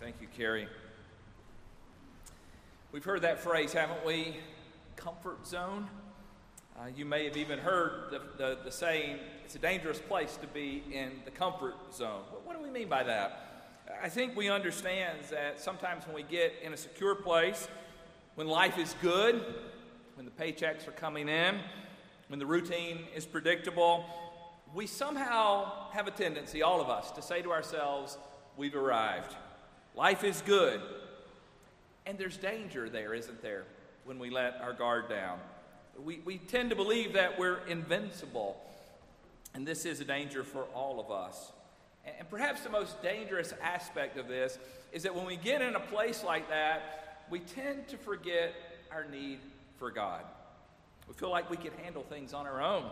Thank you, Carrie. We've heard that phrase, haven't we? Comfort zone. Uh, you may have even heard the, the, the, saying, it's a dangerous place to be in the comfort zone. What, what do we mean by that? I think we understand that sometimes when we get in a secure place, when life is good, when the paychecks are coming in, when the routine is predictable, we somehow have a tendency, all of us, to say to ourselves, We've arrived. Life is good. And there's danger there, isn't there, when we let our guard down? We, we tend to believe that we're invincible. And this is a danger for all of us. And perhaps the most dangerous aspect of this is that when we get in a place like that, we tend to forget our need for God. We feel like we can handle things on our own.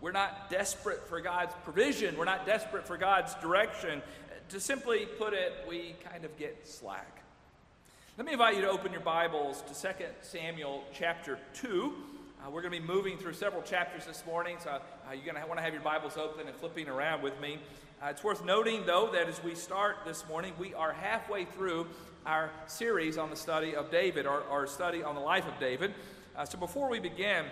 We're not desperate for God's provision. We're not desperate for God's direction. To simply put it, we kind of get slack. Let me invite you to open your Bibles to 2 Samuel chapter 2. Uh, we're going to be moving through several chapters this morning, so uh, you're going to want to have your Bibles open and flipping around with me. Uh, it's worth noting, though, that as we start this morning, we are halfway through our series on the study of David, our, our study on the life of David. Uh, so before we begin,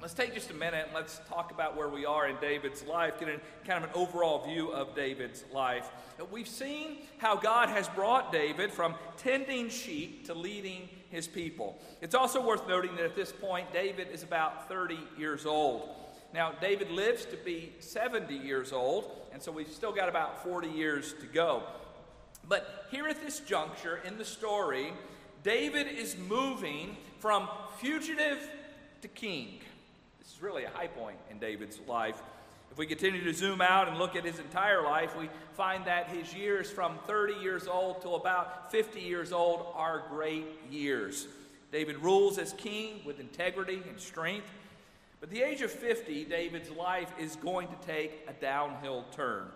let's take just a minute and let's talk about where we are in David's life, get kind of an overall view of David's life. We've seen how God has brought David from tending sheep to leading his people. It's also worth noting that at this point, David is about 30 years old. Now, David lives to be 70 years old, and so we've still got about 40 years to go. But here at this juncture in the story, David is moving from fugitive to king. Is really a high point in David's life. If we continue to zoom out and look at his entire life, we find that his years from 30 years old to about 50 years old are great years. David rules as king with integrity and strength. But the age of 50, David's life is going to take a downhill turn.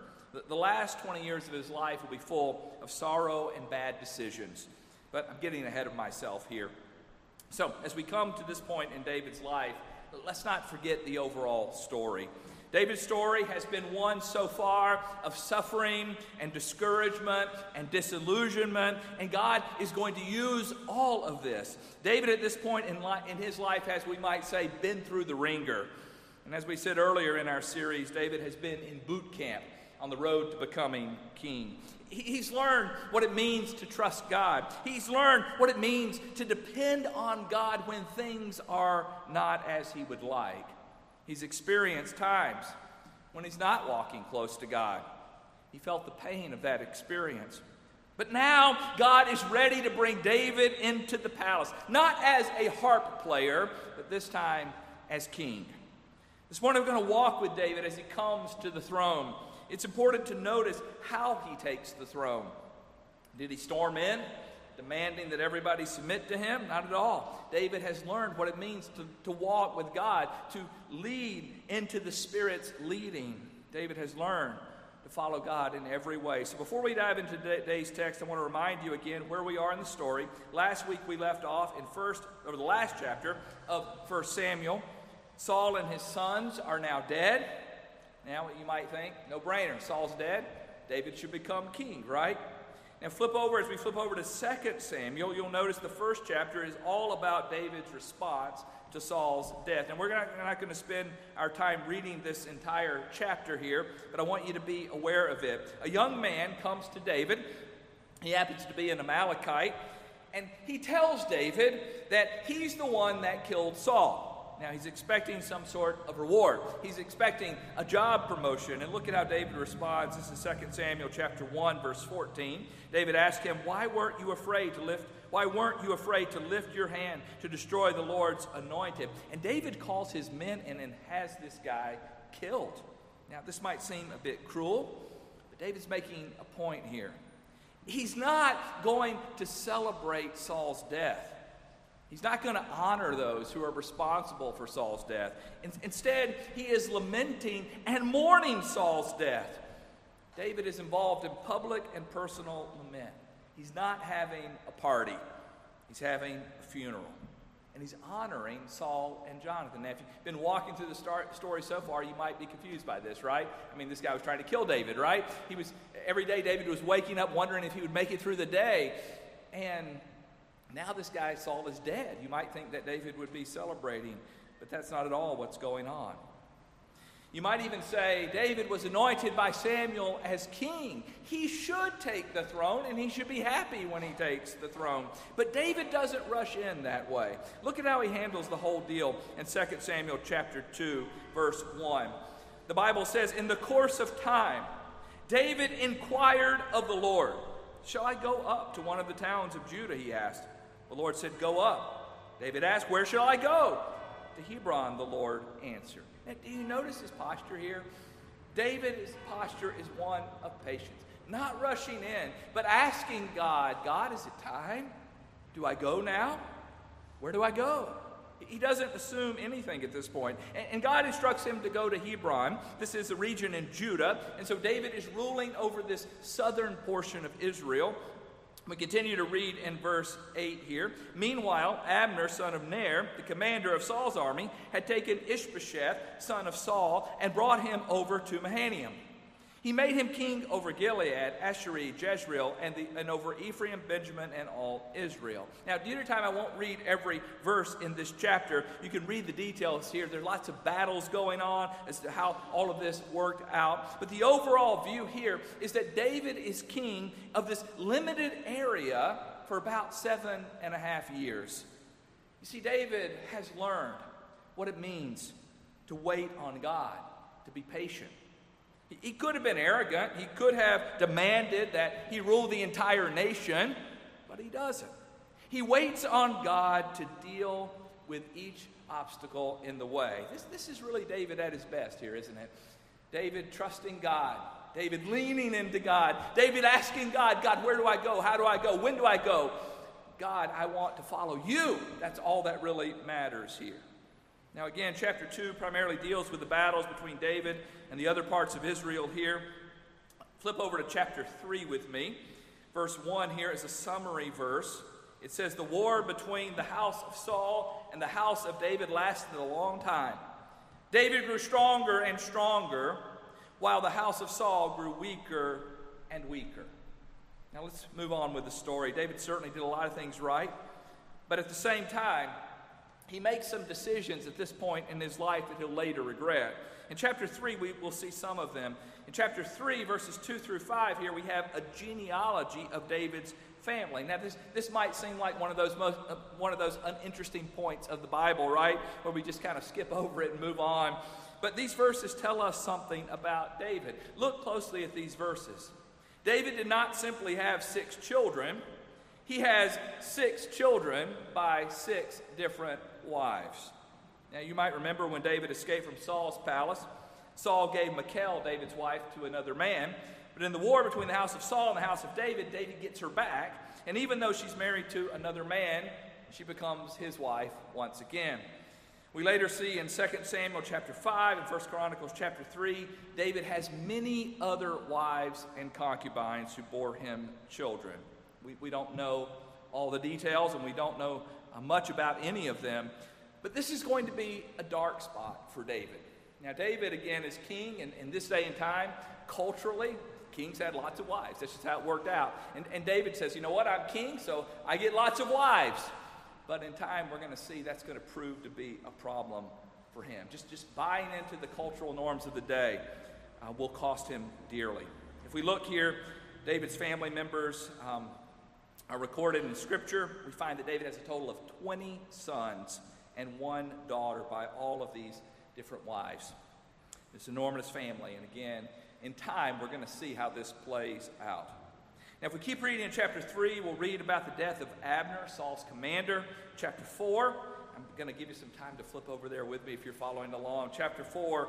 The last 20 years of his life will be full of sorrow and bad decisions. But I'm getting ahead of myself here. So, as we come to this point in David's life, let's not forget the overall story. David's story has been one so far of suffering and discouragement and disillusionment, and God is going to use all of this. David, at this point in, li- in his life, has, we might say, been through the ringer. And as we said earlier in our series, David has been in boot camp on the road to becoming king. He's learned what it means to trust God. He's learned what it means to depend on God when things are not as he would like. He's experienced times when he's not walking close to God. He felt the pain of that experience. But now God is ready to bring David into the palace, not as a harp player, but this time as king. This morning we're going to walk with David as he comes to the throne. It's important to notice how he takes the throne. Did he storm in? demanding that everybody submit to him? Not at all. David has learned what it means to, to walk with God, to lead into the Spirit's leading. David has learned to follow God in every way. So before we dive into today's text, I want to remind you again where we are in the story. Last week we left off in first or the last chapter of First Samuel. Saul and his sons are now dead. Now you might think, no brainer. Saul's dead. David should become king, right? And flip over, as we flip over to 2 Samuel, you'll notice the first chapter is all about David's response to Saul's death. And we're not, we're not going to spend our time reading this entire chapter here, but I want you to be aware of it. A young man comes to David. He happens to be an Amalekite. And he tells David that he's the one that killed Saul. Now he's expecting some sort of reward. He's expecting a job promotion. And look at how David responds. This is 2 Samuel chapter 1, verse 14. David asked him, Why weren't you afraid to lift? Why weren't you afraid to lift your hand to destroy the Lord's anointed? And David calls his men and has this guy killed. Now, this might seem a bit cruel, but David's making a point here. He's not going to celebrate Saul's death. He's not going to honor those who are responsible for Saul's death. Instead, he is lamenting and mourning Saul's death. David is involved in public and personal lament. He's not having a party, he's having a funeral. and he's honoring Saul and Jonathan. Now, if you've been walking through the story so far, you might be confused by this, right? I mean, this guy was trying to kill David, right? He was every day David was waking up wondering if he would make it through the day, and now this guy Saul is dead. You might think that David would be celebrating, but that's not at all what's going on. You might even say David was anointed by Samuel as king. He should take the throne and he should be happy when he takes the throne. But David doesn't rush in that way. Look at how he handles the whole deal in 2 Samuel chapter 2 verse 1. The Bible says in the course of time David inquired of the Lord, "Shall I go up to one of the towns of Judah?" he asked. The Lord said, "Go up." David asked, "Where shall I go?" To Hebron, the Lord answered. Now, do you notice his posture here? David's posture is one of patience, not rushing in, but asking God, God, is it time? Do I go now? Where do I go? He doesn't assume anything at this point. And God instructs him to go to Hebron. This is a region in Judah. And so David is ruling over this southern portion of Israel. We continue to read in verse 8 here. Meanwhile, Abner, son of Ner, the commander of Saul's army, had taken Ishbosheth, son of Saul, and brought him over to Mahanaim. He made him king over Gilead, Ashuri, Jezreel, and, the, and over Ephraim, Benjamin, and all Israel. Now, due to time, I won't read every verse in this chapter. You can read the details here. There's lots of battles going on as to how all of this worked out. But the overall view here is that David is king of this limited area for about seven and a half years. You see, David has learned what it means to wait on God, to be patient. He could have been arrogant. He could have demanded that he rule the entire nation, but he doesn't. He waits on God to deal with each obstacle in the way. This, this is really David at his best here, isn't it? David trusting God, David leaning into God, David asking God, God, where do I go? How do I go? When do I go? God, I want to follow you. That's all that really matters here. Now, again, chapter 2 primarily deals with the battles between David and the other parts of Israel here. Flip over to chapter 3 with me. Verse 1 here is a summary verse. It says, The war between the house of Saul and the house of David lasted a long time. David grew stronger and stronger, while the house of Saul grew weaker and weaker. Now let's move on with the story. David certainly did a lot of things right, but at the same time, he makes some decisions at this point in his life that he'll later regret. In chapter 3, we will see some of them. In chapter 3, verses 2 through 5, here we have a genealogy of David's family. Now, this, this might seem like one of those most, uh, one of those uninteresting points of the Bible, right? Where we just kind of skip over it and move on. But these verses tell us something about David. Look closely at these verses. David did not simply have six children, he has six children by six different wives. Now, you might remember when David escaped from Saul's palace, Saul gave Michal, David's wife, to another man. But in the war between the house of Saul and the house of David, David gets her back. And even though she's married to another man, she becomes his wife once again. We later see in 2 Samuel chapter 5 and 1 Chronicles chapter 3, David has many other wives and concubines who bore him children. We, we don't know all the details and we don't know much about any of them. But this is going to be a dark spot for David. Now, David, again, is king, and in this day and time, culturally, kings had lots of wives. That's just how it worked out. And, and David says, You know what? I'm king, so I get lots of wives. But in time, we're going to see that's going to prove to be a problem for him. Just, just buying into the cultural norms of the day uh, will cost him dearly. If we look here, David's family members, um, are recorded in Scripture, we find that David has a total of 20 sons and one daughter by all of these different wives. This enormous family. And again, in time, we're going to see how this plays out. Now, if we keep reading in chapter 3, we'll read about the death of Abner, Saul's commander. Chapter 4, I'm going to give you some time to flip over there with me if you're following along. Chapter 4,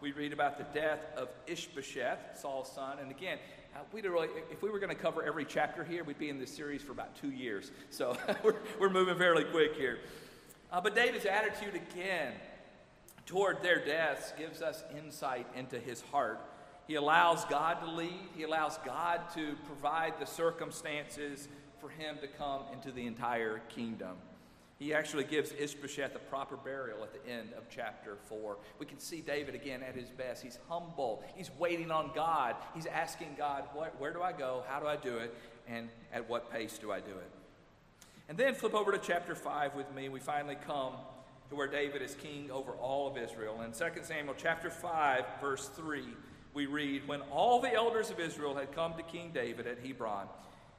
we read about the death of Ishbosheth, Saul's son. And again, uh, we really, if we were going to cover every chapter here, we'd be in this series for about two years. So we're, we're moving fairly quick here. Uh, but David's attitude again toward their deaths gives us insight into his heart. He allows God to lead, he allows God to provide the circumstances for him to come into the entire kingdom. He actually gives Ishbosheth a proper burial at the end of chapter 4. We can see David again at his best. He's humble. He's waiting on God. He's asking God, where do I go? How do I do it? And at what pace do I do it? And then flip over to chapter 5 with me. We finally come to where David is king over all of Israel. In 2 Samuel chapter 5, verse 3, we read, When all the elders of Israel had come to King David at Hebron,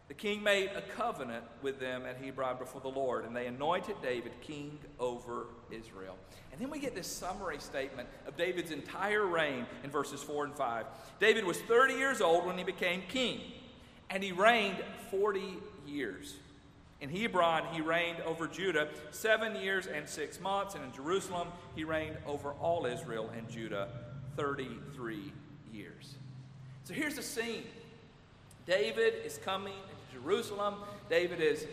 the king made a covenant with them at Hebron before the Lord, and they anointed David king over Israel. And then we get this summary statement of David's entire reign in verses 4 and 5. David was 30 years old when he became king, and he reigned 40 years. In Hebron, he reigned over Judah seven years and six months, and in Jerusalem, he reigned over all Israel and Judah 33 years. So here's the scene David is coming Jerusalem. David is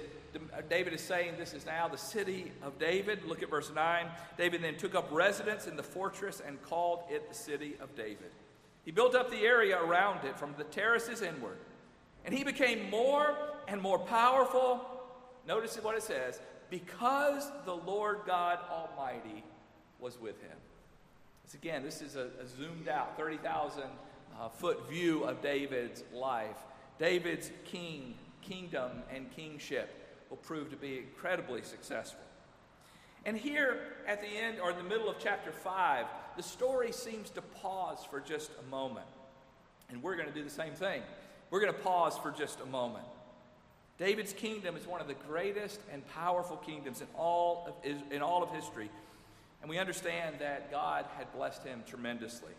David is saying this is now the city of David. Look at verse 9. David then took up residence in the fortress and called it the city of David. He built up the area around it from the terraces inward. And he became more and more powerful. Notice what it says because the Lord God Almighty was with him. This, again, this is a, a zoomed out 30,000 uh, foot view of David's life. David's king kingdom and kingship will prove to be incredibly successful. And here at the end, or in the middle of chapter 5, the story seems to pause for just a moment. And we're going to do the same thing. We're going to pause for just a moment. David's kingdom is one of the greatest and powerful kingdoms in all of, in all of history. And we understand that God had blessed him tremendously.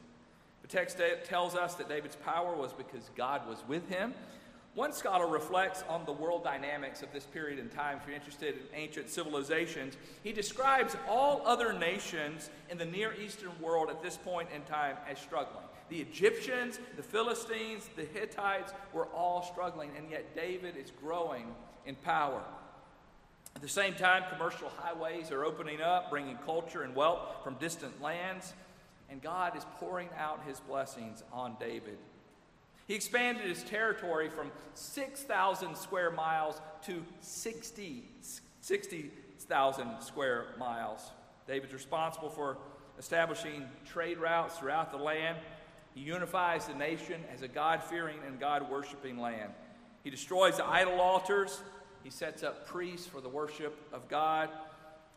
The text tells us that David's power was because God was with him one scholar reflects on the world dynamics of this period in time. If you're interested in ancient civilizations, he describes all other nations in the Near Eastern world at this point in time as struggling. The Egyptians, the Philistines, the Hittites were all struggling, and yet David is growing in power. At the same time, commercial highways are opening up, bringing culture and wealth from distant lands, and God is pouring out his blessings on David he expanded his territory from 6,000 square miles to 60,000 60, square miles. David's responsible for establishing trade routes throughout the land. He unifies the nation as a God fearing and God worshiping land. He destroys the idol altars. He sets up priests for the worship of God.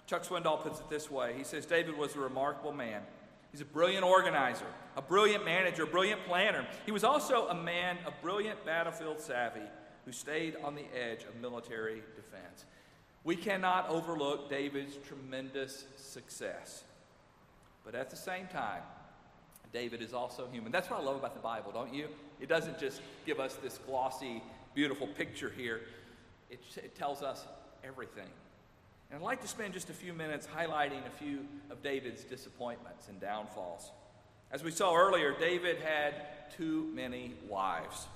Chuck Swindoll puts it this way He says, David was a remarkable man. He's a brilliant organizer, a brilliant manager, a brilliant planner. He was also a man of brilliant battlefield savvy who stayed on the edge of military defense. We cannot overlook David's tremendous success. But at the same time, David is also human. That's what I love about the Bible, don't you? It doesn't just give us this glossy, beautiful picture here, it, it tells us everything. And I'd like to spend just a few minutes highlighting a few of David's disappointments and downfalls. As we saw earlier, David had too many wives.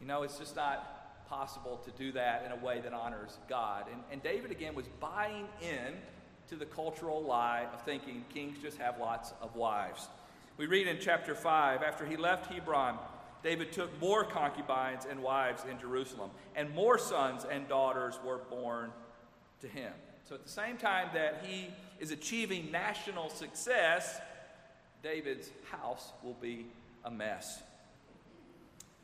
You know, it's just not possible to do that in a way that honors God. And, and David, again, was buying in to the cultural lie of thinking kings just have lots of wives. We read in chapter 5 after he left Hebron, David took more concubines and wives in Jerusalem, and more sons and daughters were born to him. So at the same time that he is achieving national success, David's house will be a mess.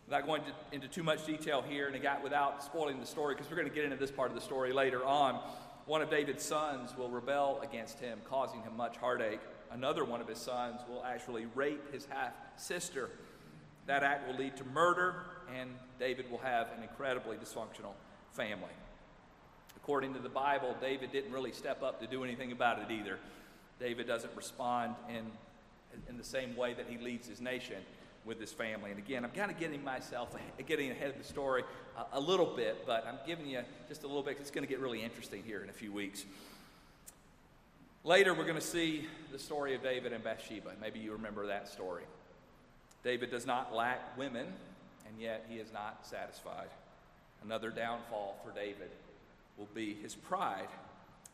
Without going to, into too much detail here, and again, without spoiling the story, because we're going to get into this part of the story later on, one of David's sons will rebel against him, causing him much heartache. Another one of his sons will actually rape his half sister. That act will lead to murder, and David will have an incredibly dysfunctional family. According to the Bible, David didn't really step up to do anything about it either. David doesn't respond in, in the same way that he leads his nation with his family. And again, I'm kind of getting myself, getting ahead of the story a, a little bit, but I'm giving you just a little bit. It's going to get really interesting here in a few weeks. Later, we're going to see the story of David and Bathsheba. Maybe you remember that story. David does not lack women, and yet he is not satisfied. Another downfall for David will be his pride.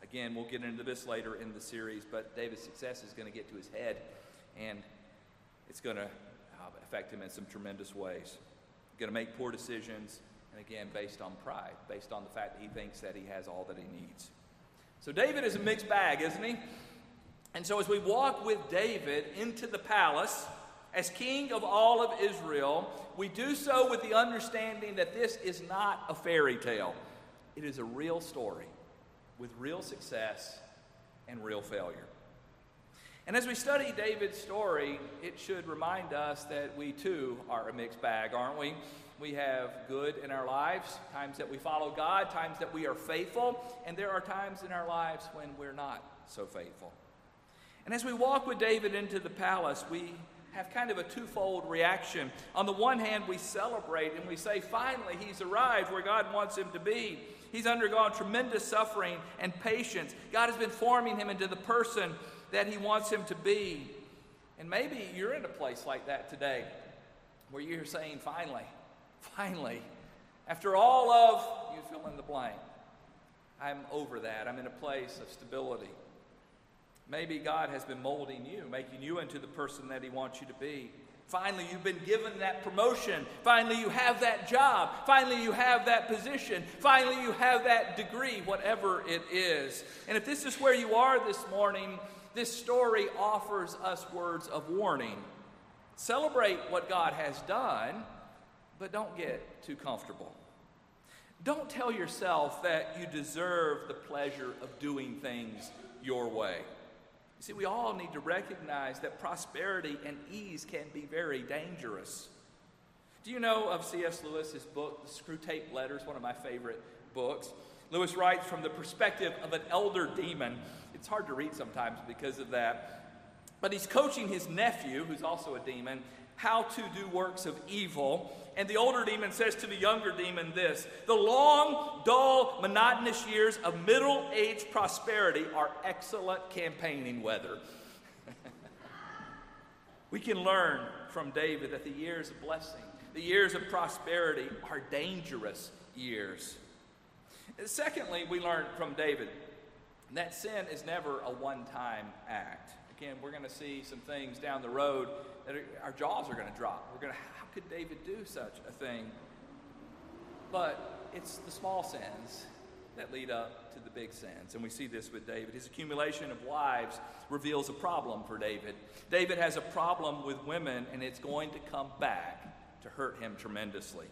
Again, we'll get into this later in the series, but David's success is going to get to his head, and it's going to uh, affect him in some tremendous ways. Going to make poor decisions, and again, based on pride, based on the fact that he thinks that he has all that he needs. So David is a mixed bag, isn't he? And so as we walk with David into the palace as king of all of Israel, we do so with the understanding that this is not a fairy tale. It is a real story with real success and real failure. And as we study David's story, it should remind us that we too are a mixed bag, aren't we? We have good in our lives, times that we follow God, times that we are faithful, and there are times in our lives when we're not so faithful. And as we walk with David into the palace, we have kind of a twofold reaction. On the one hand, we celebrate and we say, finally, he's arrived where God wants him to be. He's undergone tremendous suffering and patience. God has been forming him into the person that he wants him to be. And maybe you're in a place like that today where you're saying, finally, finally, after all of, you fill in the blank, I'm over that. I'm in a place of stability. Maybe God has been molding you, making you into the person that He wants you to be. Finally, you've been given that promotion. Finally, you have that job. Finally, you have that position. Finally, you have that degree, whatever it is. And if this is where you are this morning, this story offers us words of warning. Celebrate what God has done, but don't get too comfortable. Don't tell yourself that you deserve the pleasure of doing things your way. You see, we all need to recognize that prosperity and ease can be very dangerous. Do you know of C.S. Lewis's book, The Screwtape Letters, one of my favorite books? Lewis writes from the perspective of an elder demon. It's hard to read sometimes because of that. But he's coaching his nephew, who's also a demon, how to do works of evil. And the older demon says to the younger demon this The long, dull, monotonous years of middle aged prosperity are excellent campaigning weather. we can learn from David that the years of blessing, the years of prosperity, are dangerous years. Secondly, we learn from David that sin is never a one time act. Again, we're going to see some things down the road that are, our jaws are going to drop. We're going to, how could David do such a thing? But it's the small sins that lead up to the big sins. And we see this with David. His accumulation of wives reveals a problem for David. David has a problem with women, and it's going to come back to hurt him tremendously.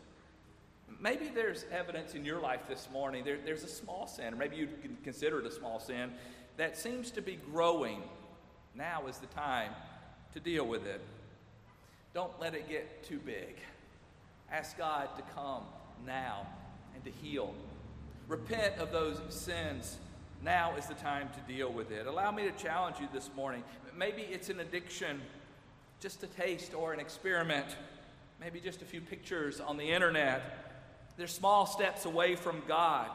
Maybe there's evidence in your life this morning, there, there's a small sin, or maybe you consider it a small sin, that seems to be growing. Now is the time to deal with it. Don't let it get too big. Ask God to come now and to heal. Repent of those sins. Now is the time to deal with it. Allow me to challenge you this morning. Maybe it's an addiction, just a taste or an experiment, maybe just a few pictures on the internet. They're small steps away from God.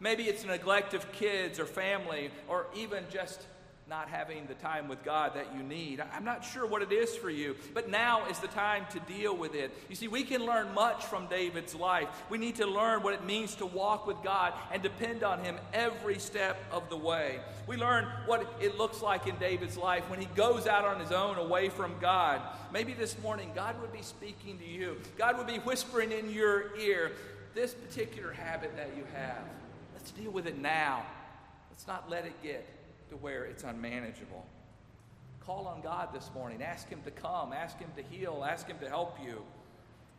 Maybe it's neglect of kids or family, or even just not having the time with God that you need. I'm not sure what it is for you, but now is the time to deal with it. You see, we can learn much from David's life. We need to learn what it means to walk with God and depend on Him every step of the way. We learn what it looks like in David's life when he goes out on his own away from God. Maybe this morning God would be speaking to you, God would be whispering in your ear this particular habit that you have. Let's deal with it now. Let's not let it get to where it's unmanageable. Call on God this morning. Ask Him to come. Ask Him to heal. Ask Him to help you.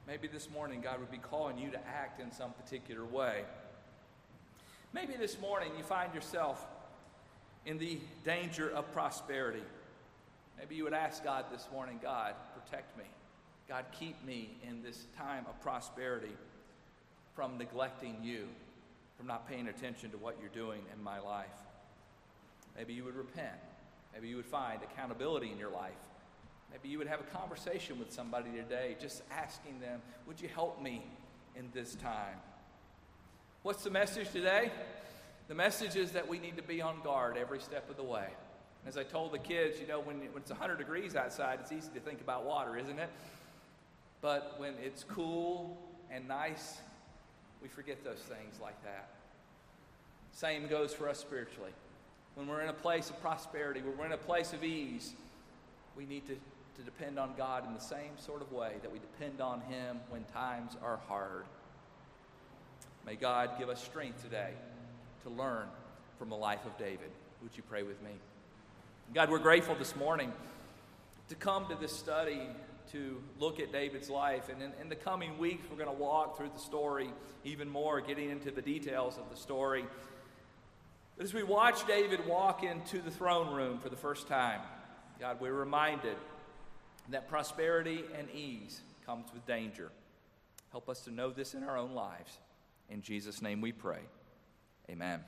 Maybe this morning God would be calling you to act in some particular way. Maybe this morning you find yourself in the danger of prosperity. Maybe you would ask God this morning God, protect me. God, keep me in this time of prosperity from neglecting you, from not paying attention to what you're doing in my life. Maybe you would repent. Maybe you would find accountability in your life. Maybe you would have a conversation with somebody today, just asking them, Would you help me in this time? What's the message today? The message is that we need to be on guard every step of the way. As I told the kids, you know, when, when it's 100 degrees outside, it's easy to think about water, isn't it? But when it's cool and nice, we forget those things like that. Same goes for us spiritually when we're in a place of prosperity, when we're in a place of ease, we need to, to depend on God in the same sort of way that we depend on Him when times are hard. May God give us strength today to learn from the life of David. Would you pray with me? God, we're grateful this morning to come to this study to look at David's life. And in, in the coming weeks, we're going to walk through the story even more, getting into the details of the story. As we watch David walk into the throne room for the first time, God, we're reminded that prosperity and ease comes with danger. Help us to know this in our own lives. In Jesus' name we pray. Amen.